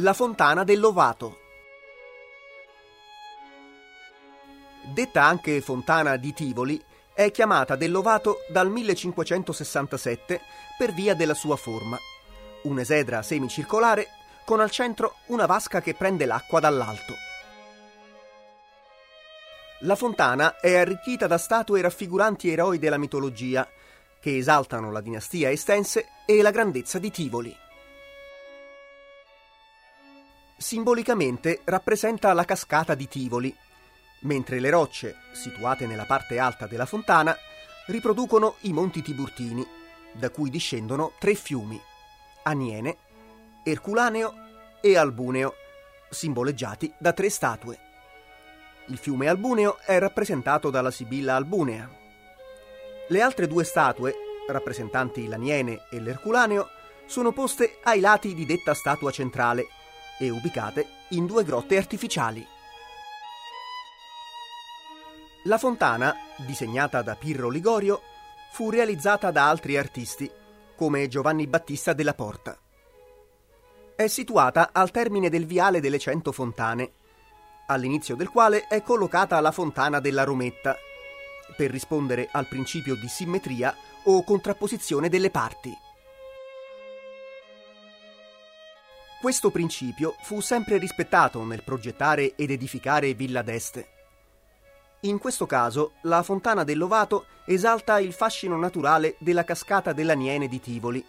La fontana dell'Ovato. Detta anche fontana di Tivoli, è chiamata dell'Ovato dal 1567 per via della sua forma. Un'esedra semicircolare con al centro una vasca che prende l'acqua dall'alto. La fontana è arricchita da statue raffiguranti eroi della mitologia, che esaltano la dinastia estense e la grandezza di Tivoli. Simbolicamente rappresenta la cascata di Tivoli, mentre le rocce, situate nella parte alta della fontana, riproducono i monti Tiburtini, da cui discendono tre fiumi, Aniene, Erculaneo e Albuneo, simboleggiati da tre statue. Il fiume Albuneo è rappresentato dalla Sibilla albunea. Le altre due statue, rappresentanti l'Aniene e l'Erculaneo, sono poste ai lati di detta statua centrale e ubicate in due grotte artificiali. La fontana, disegnata da Pirro Ligorio, fu realizzata da altri artisti, come Giovanni Battista della Porta. È situata al termine del viale delle Cento Fontane, all'inizio del quale è collocata la fontana della Rometta, per rispondere al principio di simmetria o contrapposizione delle parti. Questo principio fu sempre rispettato nel progettare ed edificare Villa d'Este. In questo caso, la fontana dell'Ovato esalta il fascino naturale della cascata dell'Aniene di Tivoli,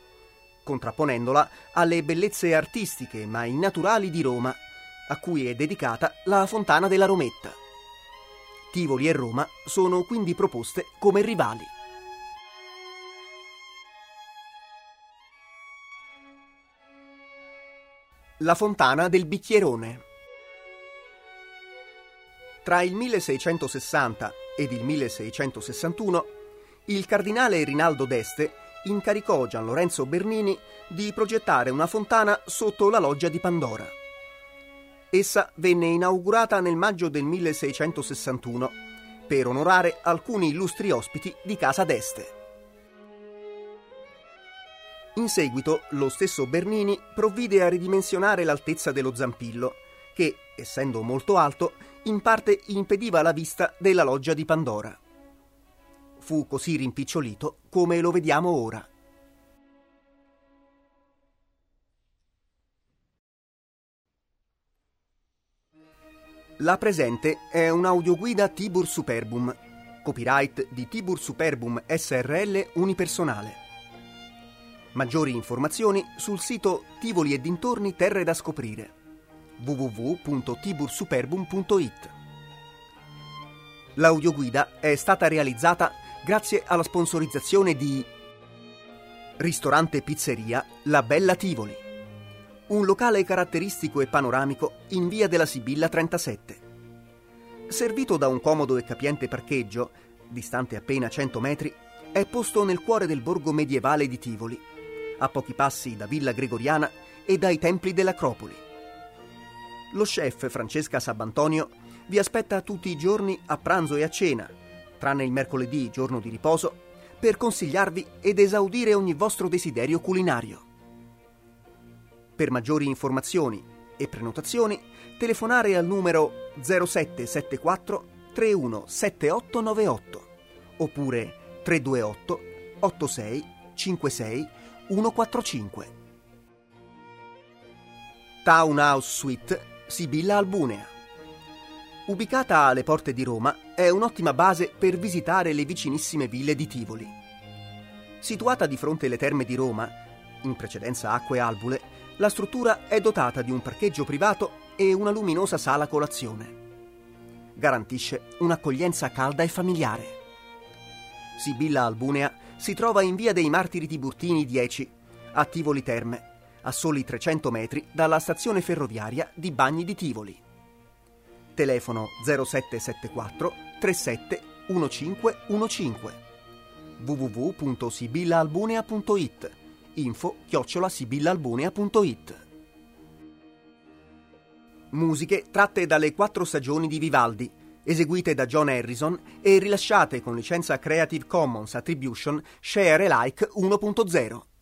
contrapponendola alle bellezze artistiche ma innaturali di Roma, a cui è dedicata la fontana della Rometta. Tivoli e Roma sono quindi proposte come rivali. La fontana del bicchierone. Tra il 1660 ed il 1661, il cardinale Rinaldo d'Este incaricò Gian Lorenzo Bernini di progettare una fontana sotto la loggia di Pandora. Essa venne inaugurata nel maggio del 1661 per onorare alcuni illustri ospiti di Casa d'Este. In seguito lo stesso Bernini provvide a ridimensionare l'altezza dello zampillo, che, essendo molto alto, in parte impediva la vista della loggia di Pandora. Fu così rimpicciolito come lo vediamo ora. La presente è un'audioguida Tibur Superbum, copyright di Tibur Superbum SRL unipersonale. Maggiori informazioni sul sito Tivoli e dintorni Terre da scoprire www.tibursuperbum.it. L'audioguida è stata realizzata grazie alla sponsorizzazione di Ristorante Pizzeria La Bella Tivoli, un locale caratteristico e panoramico in via della Sibilla 37. Servito da un comodo e capiente parcheggio, distante appena 100 metri, è posto nel cuore del borgo medievale di Tivoli, a pochi passi da Villa Gregoriana e dai templi dell'Acropoli. Lo chef Francesca Sabantonio vi aspetta tutti i giorni a pranzo e a cena, tranne il mercoledì, giorno di riposo, per consigliarvi ed esaudire ogni vostro desiderio culinario. Per maggiori informazioni e prenotazioni, telefonare al numero 0774 317898 oppure 328 86 56 145. Townhouse Suite Sibilla Albunea. Ubicata alle porte di Roma, è un'ottima base per visitare le vicinissime ville di Tivoli. Situata di fronte alle terme di Roma, in precedenza acque albule, la struttura è dotata di un parcheggio privato e una luminosa sala colazione. Garantisce un'accoglienza calda e familiare. Sibilla Albunea si trova in via dei Martiri Tiburtini 10, a Tivoli Terme, a soli 300 metri dalla stazione ferroviaria di Bagni di Tivoli. Telefono 0774 37 1515 www.sibillaalbunea.it info chiocciolasibillaalbunea.it Musiche tratte dalle quattro stagioni di Vivaldi, eseguite da John Harrison e rilasciate con licenza Creative Commons Attribution Share Alike 1.0.